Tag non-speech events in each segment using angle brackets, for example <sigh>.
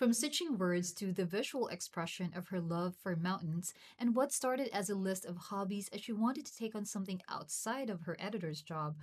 From stitching words to the visual expression of her love for mountains and what started as a list of hobbies as she wanted to take on something outside of her editor's job,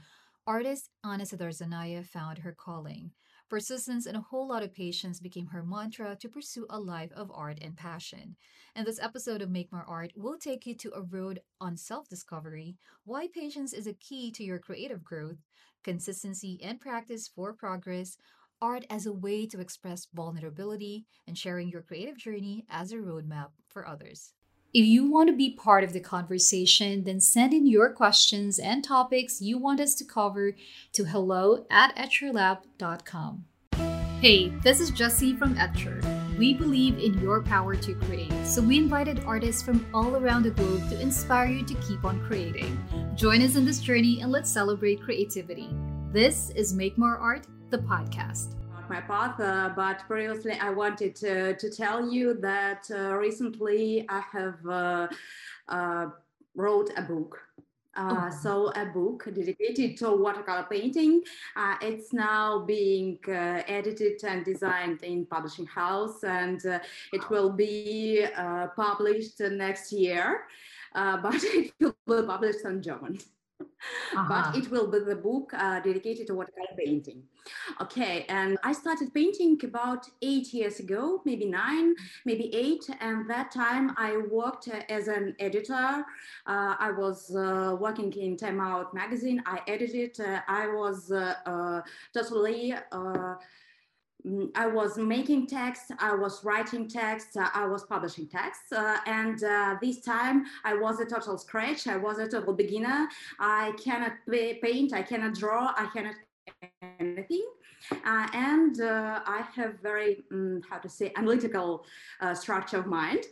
artist Ana Zanaya found her calling. Persistence and a whole lot of patience became her mantra to pursue a life of art and passion. And this episode of Make More Art will take you to a road on self discovery, why patience is a key to your creative growth, consistency and practice for progress, art as a way to express vulnerability, and sharing your creative journey as a roadmap for others. If you want to be part of the conversation, then send in your questions and topics you want us to cover to hello at etchrlab.com. Hey, this is Jessie from Etchr. We believe in your power to create, so we invited artists from all around the globe to inspire you to keep on creating. Join us in this journey and let's celebrate creativity. This is Make More Art, the podcast my path, uh, but previously I wanted to, to tell you that uh, recently I have uh, uh wrote a book. Uh, oh. So a book dedicated to watercolor painting. Uh, it's now being edited and designed in publishing house, and it will be published next year. <laughs> but it will be published in German uh-huh. but it will be the book uh, dedicated to watercolor painting. Okay, and I started painting about eight years ago, maybe nine, maybe eight, and that time I worked as an editor. Uh, I was uh, working in Time Out magazine. I edited. Uh, I was uh, uh, totally Mm, I was making text, I was writing text, uh, I was publishing text, uh, and uh, this time I was a total scratch. I was a total beginner. I cannot paint, I cannot draw, I cannot anything. Uh, and uh, I have very, um, how to say, analytical uh, structure of mind.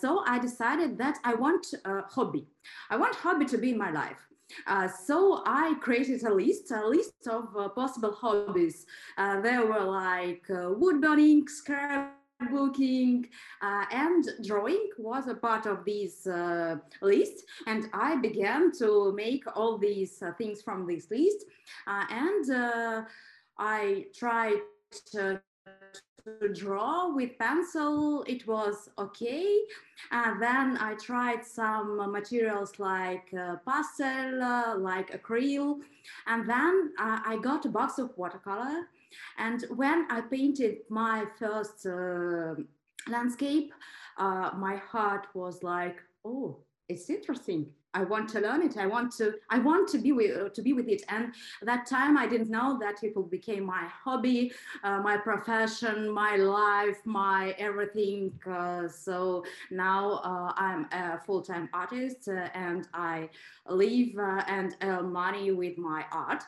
so I decided that I want a hobby. I want hobby to be in my life. Uh, so I created a list, a list of uh, possible hobbies. Uh, there were like uh, wood burning, scrapbooking, uh, and drawing was a part of this uh, list. And I began to make all these things from this list. and I tried to to draw with pencil it was okay and then i tried some materials like uh, pastel uh, like acrylic and then uh, i got a box of watercolor and when i painted my first uh, landscape uh, my heart was like oh it's interesting I want to learn it. I want to. I want to be with to be with it. And that time, I didn't know that it will become my hobby, uh, my profession, my life, my everything. Uh, so now uh, I'm a full-time artist, uh, and I live uh, and earn money with my art.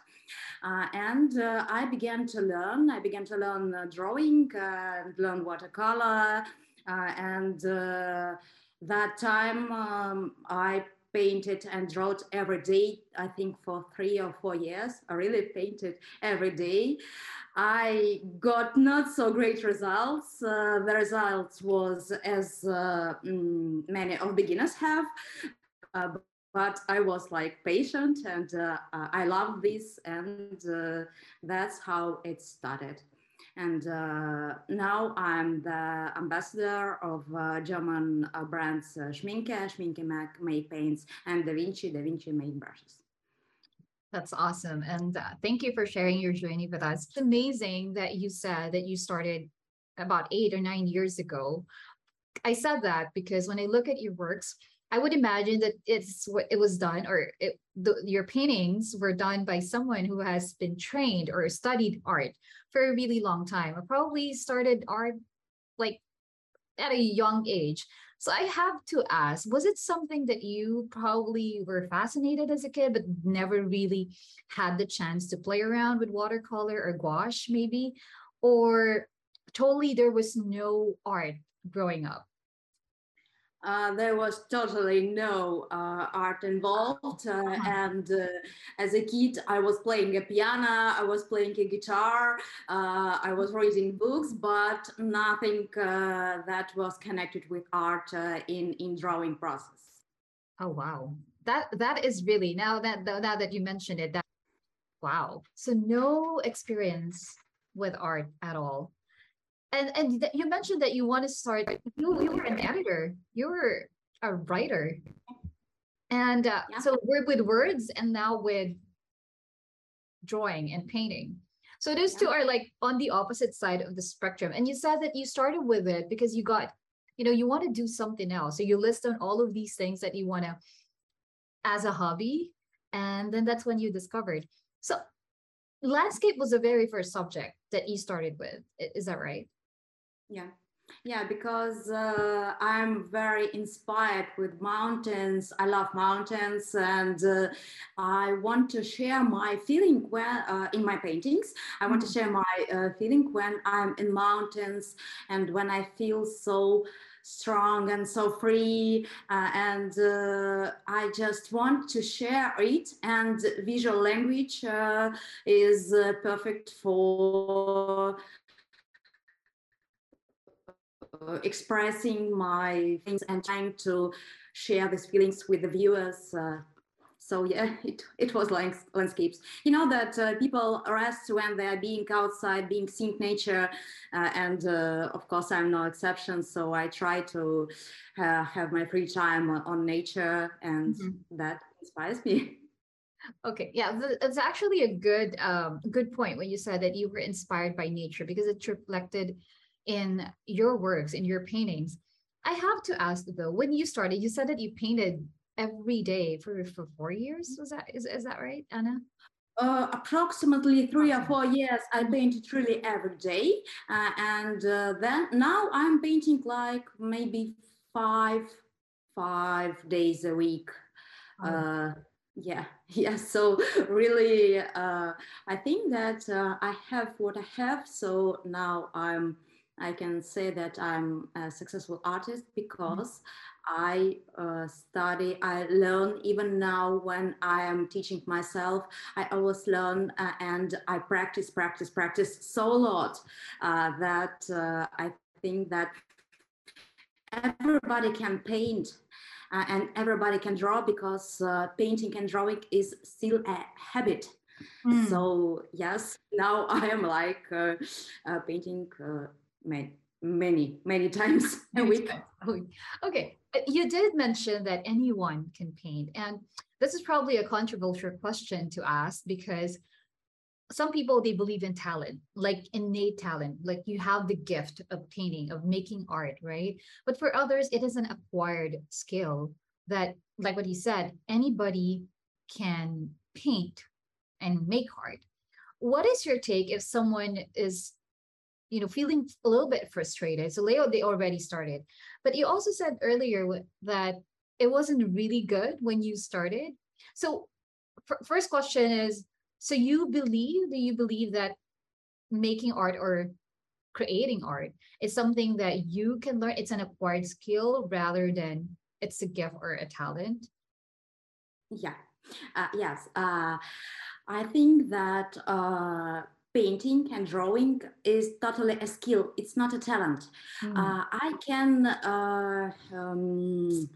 Uh, and I began to learn. I began to learn drawing, learn watercolor, and that time um, I painted and wrote every day, I think for three or four years. I really painted every day. I got not so great results. Uh, the results was as uh, mm, many of beginners have, uh, but I was like patient and uh, I love this and uh, that's how it started. And uh, now I'm the ambassador of uh, German uh, brands uh, Schmincke, Schmincke Mac, Made Paints, and Da Vinci, Da Vinci Made Brushes. That's awesome. And uh, thank you for sharing your journey with us. It's amazing that you said that you started about eight or nine years ago. I said that because when I look at your works, I would imagine that it's what it was done, or it, the, your paintings were done by someone who has been trained or studied art for a really long time. or probably started art like at a young age. So I have to ask, was it something that you probably were fascinated as a kid, but never really had the chance to play around with watercolor or gouache, maybe? Or totally there was no art growing up? Uh, there was totally no uh, art involved. Uh, and uh, as a kid, I was playing a piano, I was playing a guitar, uh, I was reading books, but nothing uh, that was connected with art in in drawing process. Oh wow, that that is really now that now that you mentioned it, that wow. So no experience with art at all and and th- you mentioned that you want to start you, you were an editor you were a writer. And uh, Yeah. so we're with words and now with drawing and painting. So those two are like on the opposite side of the spectrum. And you said that you started with it because you got you know you want to do something else. So you list on all of these things that you want to as a hobby and then that's when you discovered. So landscape was the very first subject that you started with is that right Yeah, yeah, because uh, I'm very inspired with mountains. I love mountains, and uh, I want to share my feeling when uh, in my paintings. I want to share my uh, feeling when I'm in mountains and when I feel so strong and so free uh, and uh, i just want to share it and visual language uh, is uh, perfect for uh, expressing my things and trying to share these feelings with the viewers. Uh, so yeah, <laughs> it, it was like landscapes. You know that uh, people rest when they are being outside, being seeing nature, uh, and uh, of course I'm no exception. So I try to uh, have my free time on nature, and Mhm. that inspires me. <laughs> Okay, yeah, it's actually a good um good point when you said that you were inspired by nature because it's reflected in your works, in your paintings. I have to ask though, when you started, you said that you painted every day for for four years. Was that is is that right, Anna? Uh, approximately three or four years, I painted really every day, uh, and uh, then now I'm painting like maybe five five days a week. Oh, Uh, yeah, <laughs> yeah. So really, uh, I think that uh, I have what I have. So now I'm. I can say that I'm a successful artist because I uh, study, I learn even now when I am teaching myself. I always learn uh, and I practice, practice, practice so a lot uh, that uh, I think that everybody can paint uh, and everybody can draw because uh, painting and drawing is still a habit. Mm. So yes, now <laughs> I am like uh, uh, painting uh, many, many, many <laughs> times a week. times a week. Okay, uh, you did mention that anyone can paint, and this is probably a controversial question to ask because some people they believe in talent like innate talent like you have the gift of painting of making art right but for others it is an acquired skill that like what you said anybody can paint and make art what is your take if someone is you know feeling a little bit frustrated. So leo they already started. But you also said earlier that it wasn't really good when you started. So first question is so you believe do you believe that making art or creating art is something that you can learn? It's an acquired skill rather than it's a gift or a talent? Yeah, uh, yes. Uh, I think that uh, painting and drawing is totally a skill. It's not a talent. Mm, Uh, I can. Uh, um,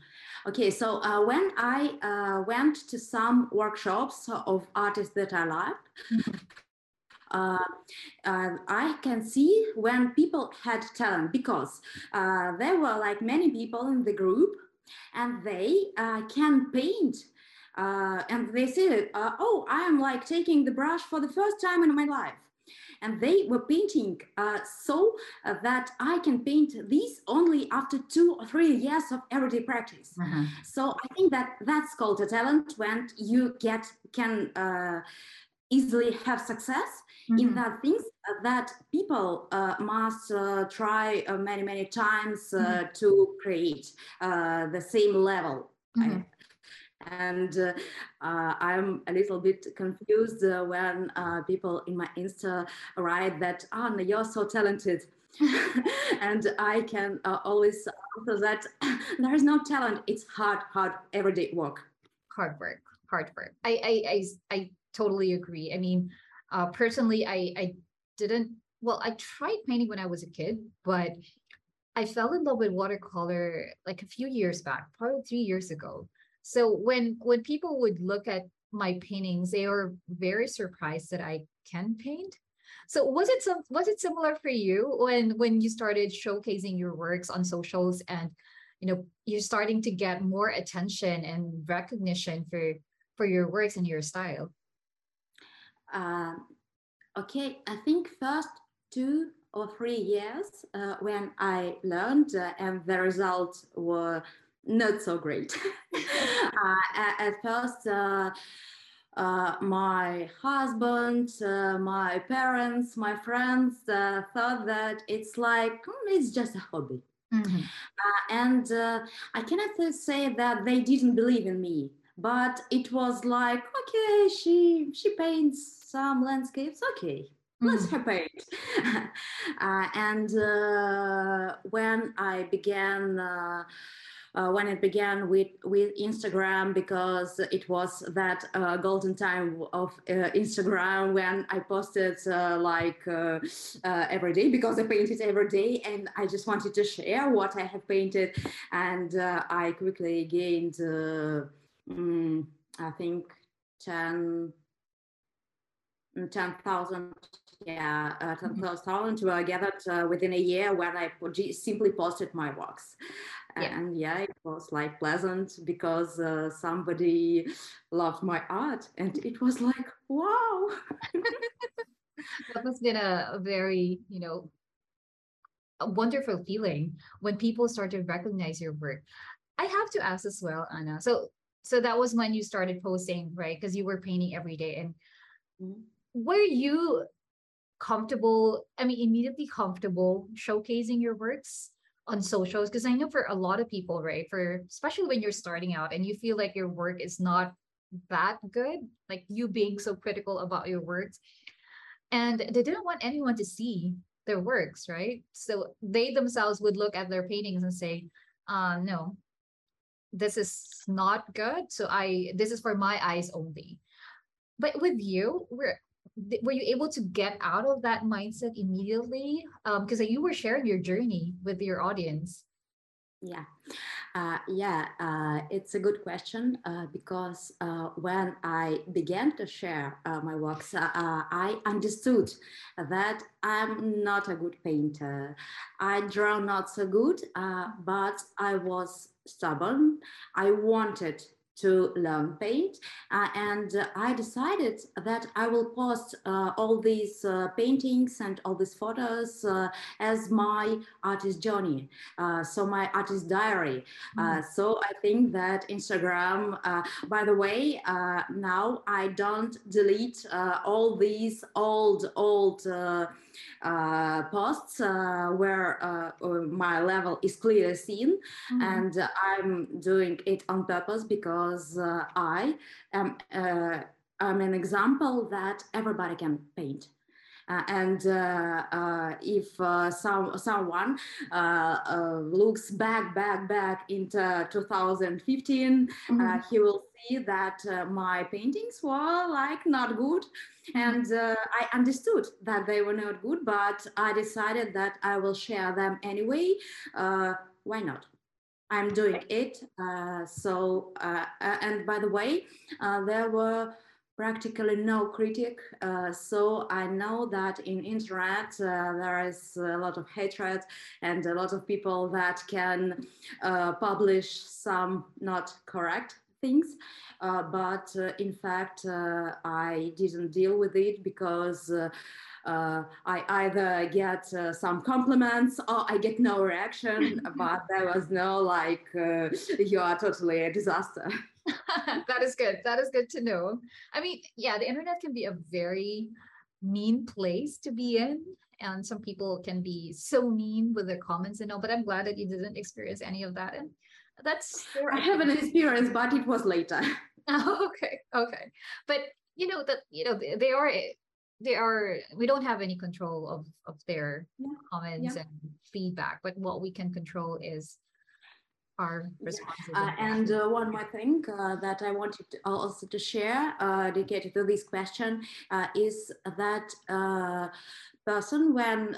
okay, so uh, when I uh, went to some workshops of artists that I liked, mhm, uh, uh, I can see when people had talent because uh, there were like many people in the group and they uh, can paint. Uh, and they said, uh, Oh, I am like taking the brush for the first time in my life. And they were painting uh, so uh, that I can paint these only after two or three years of everyday practice. uh-huh. So I think that that's called a talent when you get can uh, easily have success in Mhm, that things that people uh, must uh, try uh, many many times uh, Mhm. to create uh, the same level mhm. And uh, uh, i'm a little bit confused uh, when uh, people in my insta write that anna you're so talented. <laughs> And i can uh, always answer that <laughs> there is no talent. It's hard hard everyday work. Hard work hard work. I, I, I totally agree. I mean uh personally i i didn't well i tried painting when i was a kid but i fell in love with watercolor like a few years back probably three years ago so when when people would look at my paintings they were very surprised that i can paint So was it some was it similar for you when when you started showcasing your works on socials and you know you're starting to get more attention and recognition for for your works and your style? Uh, okay, I think first two or three years uh, when I learned uh, and the results were not so great. <laughs> uh, at, at, first, uh, uh, my husband, uh, my parents, my friends thought that it's like mm, it's just a hobby. Mm-hmm. and I cannot say that they didn't believe in me, but it was like, okay, she she paints some landscapes, okay, let's mm. paint. <laughs> uh, and uh, when I began uh, uh, when it began with with Instagram because it was that uh, golden time of uh, Instagram when I posted uh, like uh, uh, every day because I painted every day and I just wanted to share what I have painted and I quickly gained mm, I think 10 10,000 yeah, uh, 10,000 mm-hmm. were gathered uh, within a year when I simply posted my works yeah. and yeah it was like pleasant because uh, somebody loved my art and it was like wow <laughs> that must have been a, a very you know a wonderful feeling when people start to recognize your work i have to ask as well anna so so that was when you started posting right because you were painting every day and mm-hmm. were you comfortable i mean immediately comfortable showcasing your works on socials because i know for a lot of people right for especially when you're starting out and you feel like your work is not that good like you being so critical about your works and they didn't want anyone to see their works right? So they themselves would look at their paintings and say uh no. This is not good so i this is for my eyes only. But with you we're were you able to get out of that mindset immediately? Because um, you were sharing your journey with your audience. Yeah. Uh, yeah uh, it's a good question uh, because uh, when i began to share uh, my works uh, i understood that i'm not a good painter. I draw not so good but i was stubborn. I wanted to learn paint. Uh, and uh, I decided that I will post uh, all these uh, paintings and all these photos uh, as my artist journey. Uh, so my artist diary. Mm. so I think that Instagram, by the way, now I don't delete all these old, old posts where my level is clearly seen mm-hmm. and i'm doing it on purpose because i am i'm an example that everybody can paint uh, and uh, uh, if some someone looks back, back, back into 2015, mm-hmm. he will see that my paintings were like not good, mm-hmm. and I understood that they were not good, but I decided that I will share them anyway. why not? I'm doing it. Uh, so, uh, and by the way, uh, there were practically no critic. Uh, so I know that in internet uh, there is a lot of hatred and a lot of people that can uh, publish some not correct things. Uh, but uh, in fact, uh, I didn't deal with it because uh, I either get uh, some compliments or I get no reaction, <laughs> but there was no like, uh, you are totally a disaster. <laughs> that is good. That is good to know. I mean, yeah, the internet can be a very mean place to be in. And some people can be so mean with their comments and all, but I'm glad that you didn't experience any of that. And that's I have an experience but it was later. <laughs> Okay. Okay. But you know that you know they are they are we don't have any control of of their yeah. comments yeah. and feedback but what we can control is our responses uh, and uh, one more thing uh, that i wanted to also to share uh, dedicated to this question uh, is that uh, person when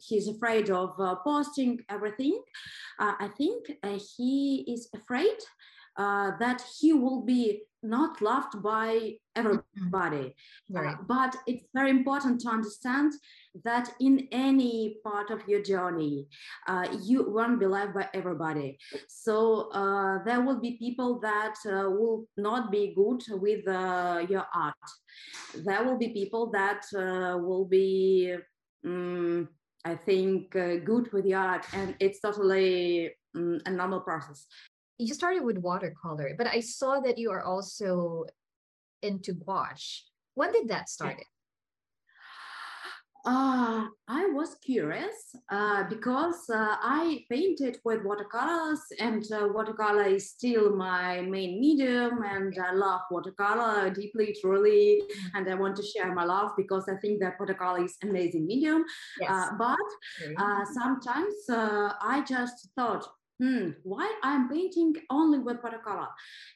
he's afraid of posting everything i think he is afraid uh, that he will be not loved by everybody. Mm-hmm. Right. Uh, but it's very important to understand that in any part of your journey, uh, you won't be loved by everybody. So uh, there will be people that uh, will not be good with uh, your art. There will be people that uh, will be, um, I think, good with your art, and it's totally um, a normal process you started with watercolor, but I saw that you are also into gouache. When did that start? Uh, I was curious uh, because uh, I painted with watercolors, and uh, watercolor is still my main medium, and I love watercolor deeply, truly, mm-hmm. and I want to share my love because I think that watercolor is amazing medium. Yes. Uh, but uh, sometimes I just thought, hmm, why I'm painting only with watercolor?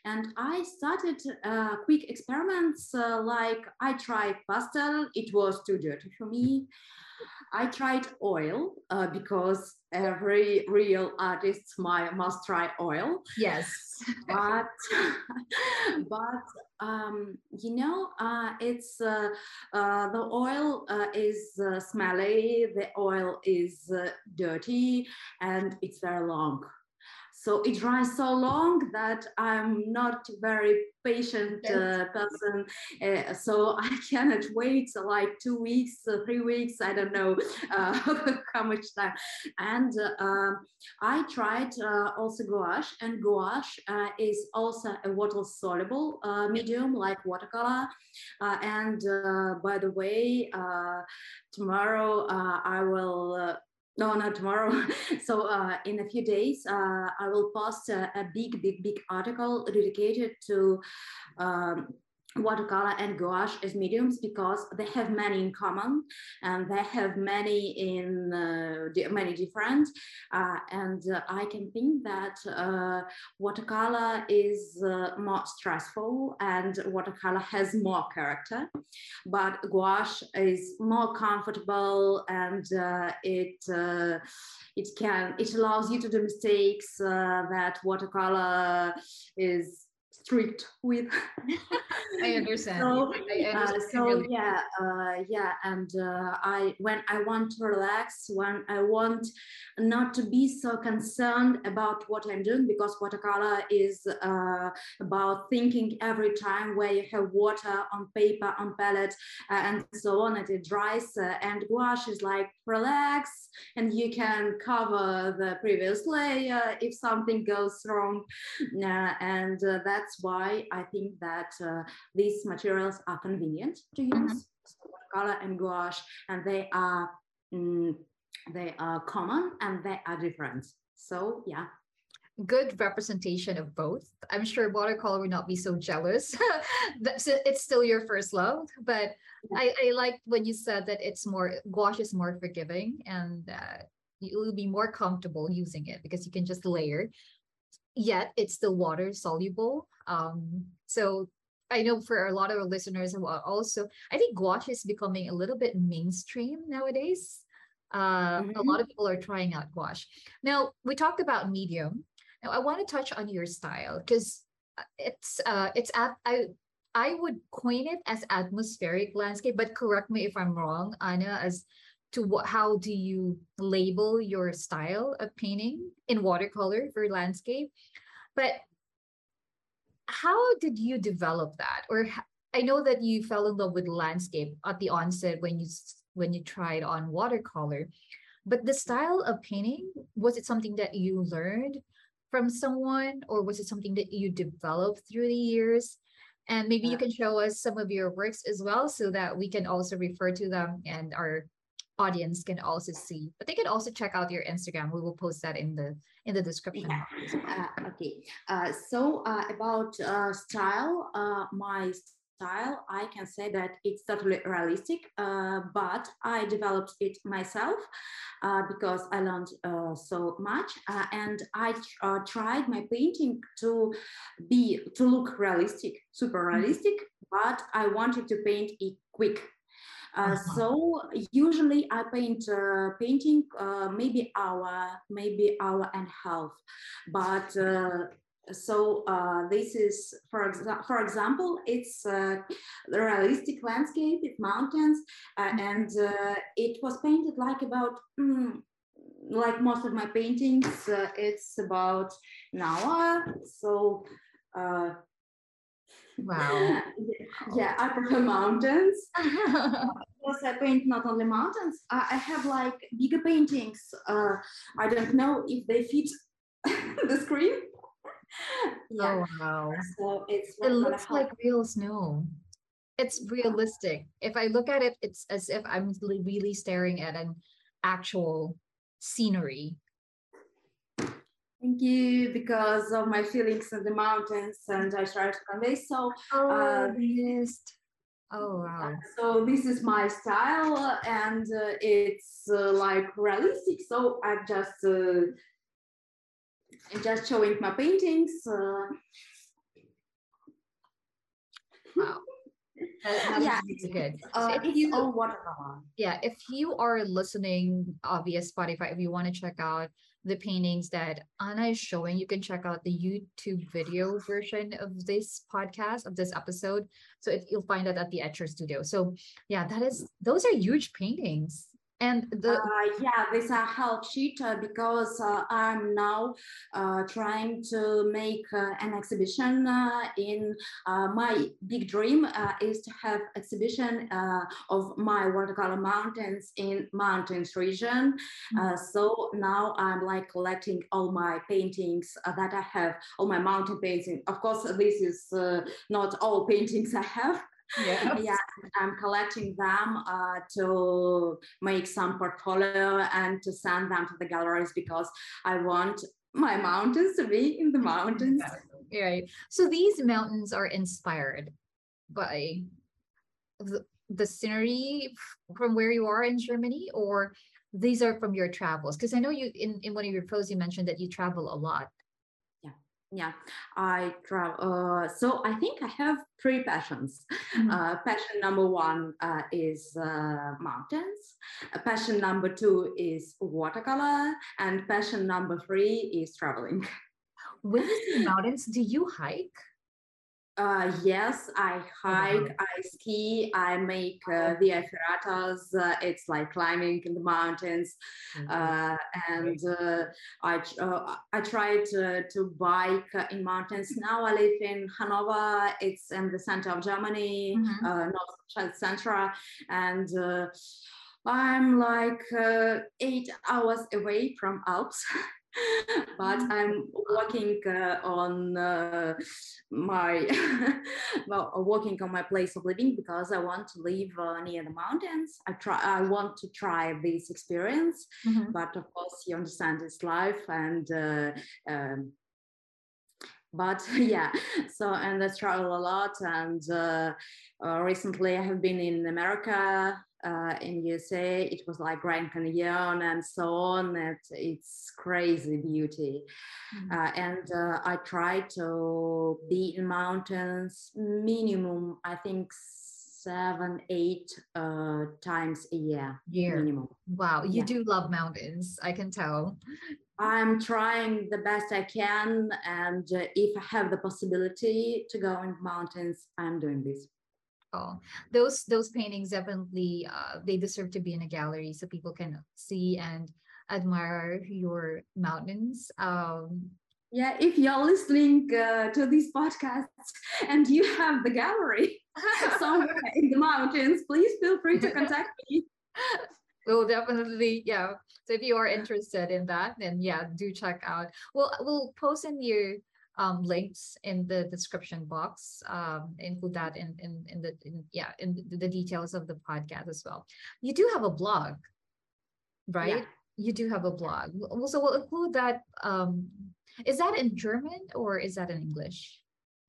And I started uh, quick experiments uh, like I tried pastel, it was too dirty for me. I tried oil uh, because every real artist must try oil. Yes. <laughs> but <laughs> but um, you know, uh, it's uh, uh, the oil uh, is uh, smelly, the oil is uh, dirty, and it's very long. So it dries so long that I'm not very patient uh, person. Uh, so <laughs> I cannot wait like two weeks, uh, three weeks, I don't know <laughs> uh, <laughs> how much time. And um, I tried uh, also gouache, and gouache uh, is also a water soluble medium like watercolor. and by the way, tomorrow I will no not tomorrow. <laughs> So uh, in a few days uh, i will post a, a, big big big article dedicated to um, watercolor and gouache as mediums because they have many in common and they have many in uh, many different uh, and uh, i can think that uh, watercolor is uh, more stressful and watercolor has more character. But gouache is more comfortable and uh, it it can it allows you to do mistakes that watercolor is strict with. I understand. so, I uh, understand uh, so really. yeah, uh, yeah, and uh, I when I want to relax, when I want not to be so concerned about what I'm doing, because watercolor is uh, about thinking every time where you have water on paper, on palette, uh, and so on, and it dries. and gouache is like relax, and you can cover the previous layer if something goes wrong, and that's that's why I think that uh, these materials are convenient to use, mm-hmm. watercolor and gouache, and they are mm, they are common and they are different. So yeah. Good representation of both. I'm sure watercolor would not be so jealous. <laughs> it's still your first love, but I, I like when you said that it's more gouache is more forgiving and uh, you'll be more comfortable using it because you can just layer yet it's still water soluble. Um, so I know for a lot of our listeners who are also, I think gouache is becoming a little bit mainstream nowadays. Uh, mm-hmm. A lot of people are trying out gouache. Now we talked about medium. Now I want to touch on your style because uh, it's uh, it's at I I would coin it as atmospheric landscape, but correct me if I'm wrong, Anna, as to what how do you label your style of painting in watercolor for landscape? But how did you develop that? Or i know that you fell in love with landscape at the onset when you when you tried on watercolor but the style of painting was it something that you learned from someone or was it something that you developed through the years? And maybe you can show us some of your works as well so that we can also refer to them and our audience can also see but they can also check out your instagram we will post that in the in the description yeah. uh, okay uh, so uh, about uh, style uh, my style i can say that it's totally realistic uh, but i developed it myself because i learned so much and i tried my painting to be to look realistic super mm-hmm. realistic mm-hmm. but i wanted to paint it quick uh, uh-huh. So usually I paint uh, painting uh, maybe hour, maybe hour and a half, but uh, so uh, this is for, exa- for example it's uh, realistic landscape with mountains uh, Mm-hmm. and uh, it was painted like about mm, like most of my paintings uh, it's about an hour so uh, Wow. <laughs> yeah i prefer <laughs> mountains <laughs> because i paint not only mountains i, I have like bigger paintings uh, i don't know if they fit the screen yeah Oh wow. so it's It looks like real snow. It's realistic. If I look at it, it's as if I'm really staring at an actual scenery. Thank you, because of my feelings in the mountains, and I try to convey. So, Oh, Uh, missed. Oh wow. so this is my style, and uh, it's uh, like realistic. So I'm just uh, I'm just showing my paintings. Uh, Wow. That, that is Yeah, good. Uh, if you, watercolor. yeah, if you are listening uh, via Spotify, if you want to check out the paintings that Anna is showing, you can check out the YouTube video version of this podcast, of this episode. So if you'll find that at the Etchr Studio. So yeah, that is those are huge paintings. And the Uh, yeah, these are help sheet uh, because uh, I'm now uh, trying to make uh, an exhibition uh, in uh, my big dream uh, is to have exhibition uh, of my watercolor mountains in mountains region. Uh, so now I'm like collecting all my paintings uh, that I have, all my mountain paintings. Of course, this is uh, not all paintings I have. yeah. <laughs> yeah i'm collecting them uh, to make some portfolio and to send them to the galleries because i want my mountains to be in the mountains Right. So these mountains are inspired by the, the scenery from where you are in Germany, or these are from your travels? Because I know you in, in one of your posts you mentioned that you travel a lot. Yeah i travel uh, so i think i have three passions Mhm. uh, passion number one uh, is uh, mountains Uh, passion number two is watercolor and passion number three is traveling When you say mountains, do you hike? Uh, yes, I hike, I ski, I make uh, via ferratas. Uh, it's like climbing in the mountains, uh, and uh, I uh, I try to to bike in mountains. Now I live in Hanover. It's in the center of Germany, Mhm. uh, north central, and. Uh, I'm like uh, eight hours away from Alps, <laughs> but. I'm working uh, on uh, my <laughs> well working on my place of living because I want to live uh, near the mountains. I try I want to try this experience, Mhm. but of course you understand it's life and. Uh, um, but <laughs> yeah, so and I travel a lot, and uh, uh, recently I have been in America, uh, in USA. It was like Grand Canyon and so on. It, it's crazy beauty. Mhm. Uh, and uh, I try to be in mountains minimum, I think seven, eight uh, times a year Year. minimum. Wow, you Yeah. do love mountains. I can tell. I'm trying the best I can, and uh, if I have the possibility to go in mountains, I'm doing this. Oh, those those paintings definitely uh, they deserve to be in a gallery so people can see and admire your mountains. Um, Yeah, if you're listening uh, to these podcasts <laughs> and you have the gallery <laughs> somewhere in the mountains, please feel free to contact me. <laughs> we'll definitely yeah. So if you are interested in that, then yeah, do check out. We'll we'll post in your um links in the description box. Um, include that in in in the in, yeah in the, details of the podcast as well. You do have a blog, right? You do have a blog. So we'll include that. Um, is that in German or is that in English?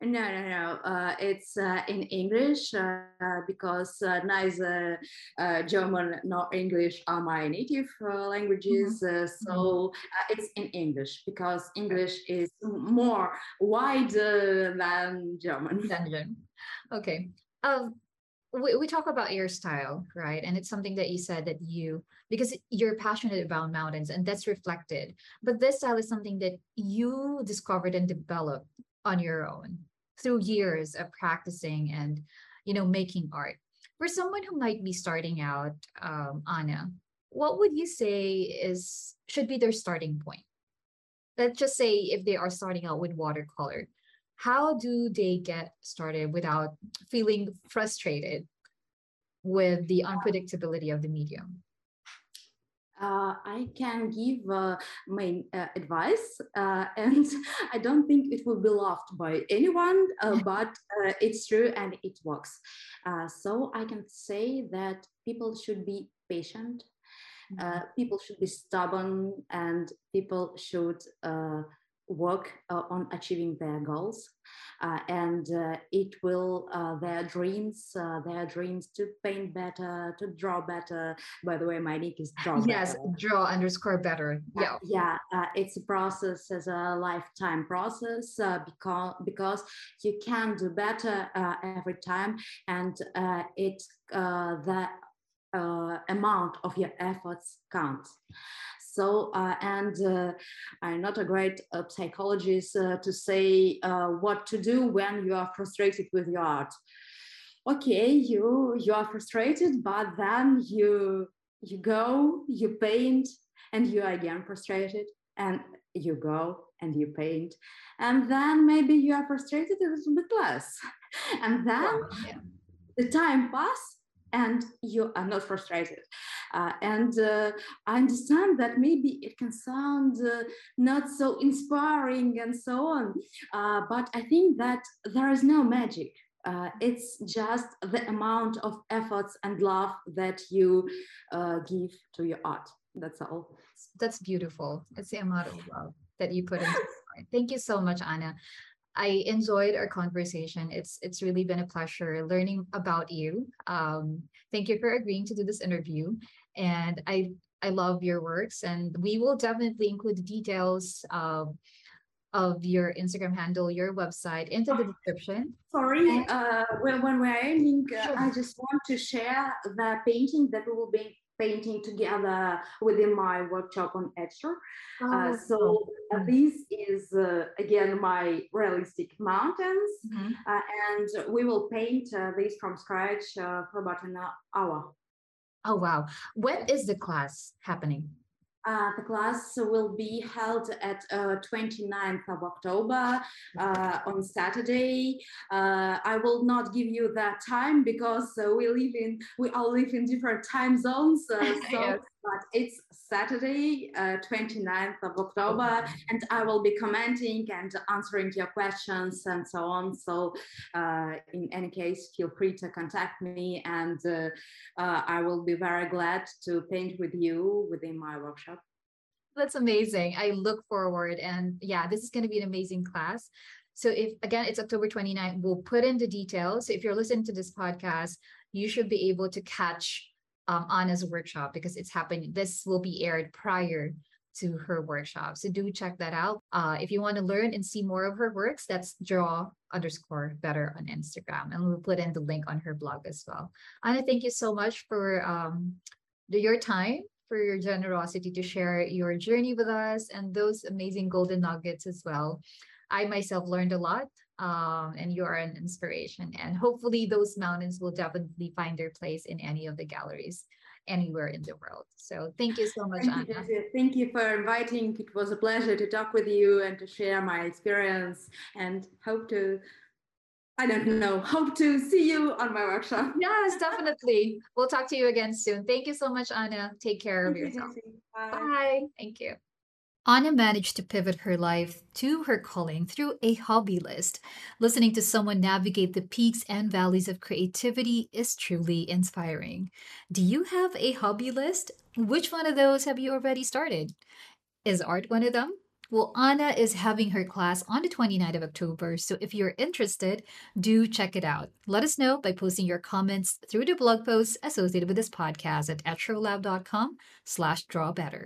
No, no, no. Uh, it's uh, in English uh, because uh, neither uh, German nor English are my native uh, languages. Uh, so uh, it's in English because English is more wide uh, than German. Dungeon. Okay. Um, we, we talk about your style, right? And it's something that you said that you, because you're passionate about mountains and that's reflected. But this style is something that you discovered and developed on your own through years of practicing and, you know, making art. For someone who might be starting out, um, Anna, what would you say is should be their starting point? Let's just say if they are starting out with watercolor, how do they get started without feeling frustrated with the unpredictability of the medium? Uh, I can give uh, my uh, advice, uh, <laughs> and I don't think it will be loved by anyone, uh, but uh, it's true and it works. so I can say that people should be patient, mm-hmm. people should be stubborn, and people should work uh, on achieving their goals uh, and uh, it will uh, their dreams uh, their dreams to paint better to draw better. By the way my nick is draw yes better. draw underscore better. Yeah. yeah it's a process as a lifetime process because because you can do better every time and it the amount of your efforts counts so, uh, and uh, I'm not a great uh, psychologist uh, to say uh, what to do when you are frustrated with your art. Okay, you you are frustrated, but then you you go, you paint, and you are again frustrated, and you go and you paint, and then maybe you are frustrated a little bit less, <laughs> and then yeah. the time pass and you are not frustrated. Uh, and uh, I understand that maybe it can sound uh, not so inspiring and so on, uh, but I think that there is no magic. Uh, it's just the amount of efforts and love that you uh, give to your art. That's all. That's beautiful. It's the amount of love that you put into <laughs> it. Thank you so much, Anna. I enjoyed our conversation. It's it's really been a pleasure learning about you. Um, thank you for agreeing to do this interview, and I I love your works, and we will definitely include the details of of your Instagram handle, your website into the description. Sorry, uh, when, when we're ending, uh, sure. I just want to share the painting that we will be painting together within my workshop on Etchr. Uh, oh, uh, so uh, this is uh, again my realistic mountains, mm-hmm. Uh, and we will paint uh, these from scratch for about an hour. Oh wow! When is the class happening? Uh, the class will be held at uh, 29th of October uh, on Saturday. Uh, I will not give you that time because uh, we live in we all live in different time zones. Uh, <laughs> so yes but it's Saturday, uh, 29th of October, and I will be commenting and answering your questions and so on. So, uh, in any case, feel free to contact me, and uh, uh I will be very glad to paint with you within my workshop. That's amazing. I look forward, and yeah, this is going to be an amazing class. So, if again, it's October 29th, we'll put in the details. So, if you're listening to this podcast, you should be able to catch um, Anna's workshop because it's happening. This will be aired prior to her workshop. So do check that out. Uh, if you want to learn and see more of her works, that's draw underscore better on Instagram. And we'll put in the link on her blog as well. Anna, thank you so much for um, your time, for your generosity to share your journey with us and those amazing golden nuggets as well. I myself learned a lot um, and you are an inspiration. And hopefully, those mountains will definitely find their place in any of the galleries anywhere in the world. So, thank you so much, thank Anna. You, thank you for inviting. It was a pleasure to talk with you and to share my experience. And hope to I don't know. Hope to see you on my workshop. <laughs> Yes, definitely. we'll talk to you again soon. Thank you so much, Anna. Take care of yourself. Bye. Bye. Thank you. Anna managed to pivot her life to her calling through a hobby list. Listening to someone navigate the peaks and valleys of creativity is truly inspiring. Do you have a hobby list? Which one of those have you already started? Is art one of them? Well, Anna is having her class on the 29th of October, so if you're interested, do check it out. Let us know by posting your comments through the blog posts associated with this podcast at etchrlab.com slash drawbetter.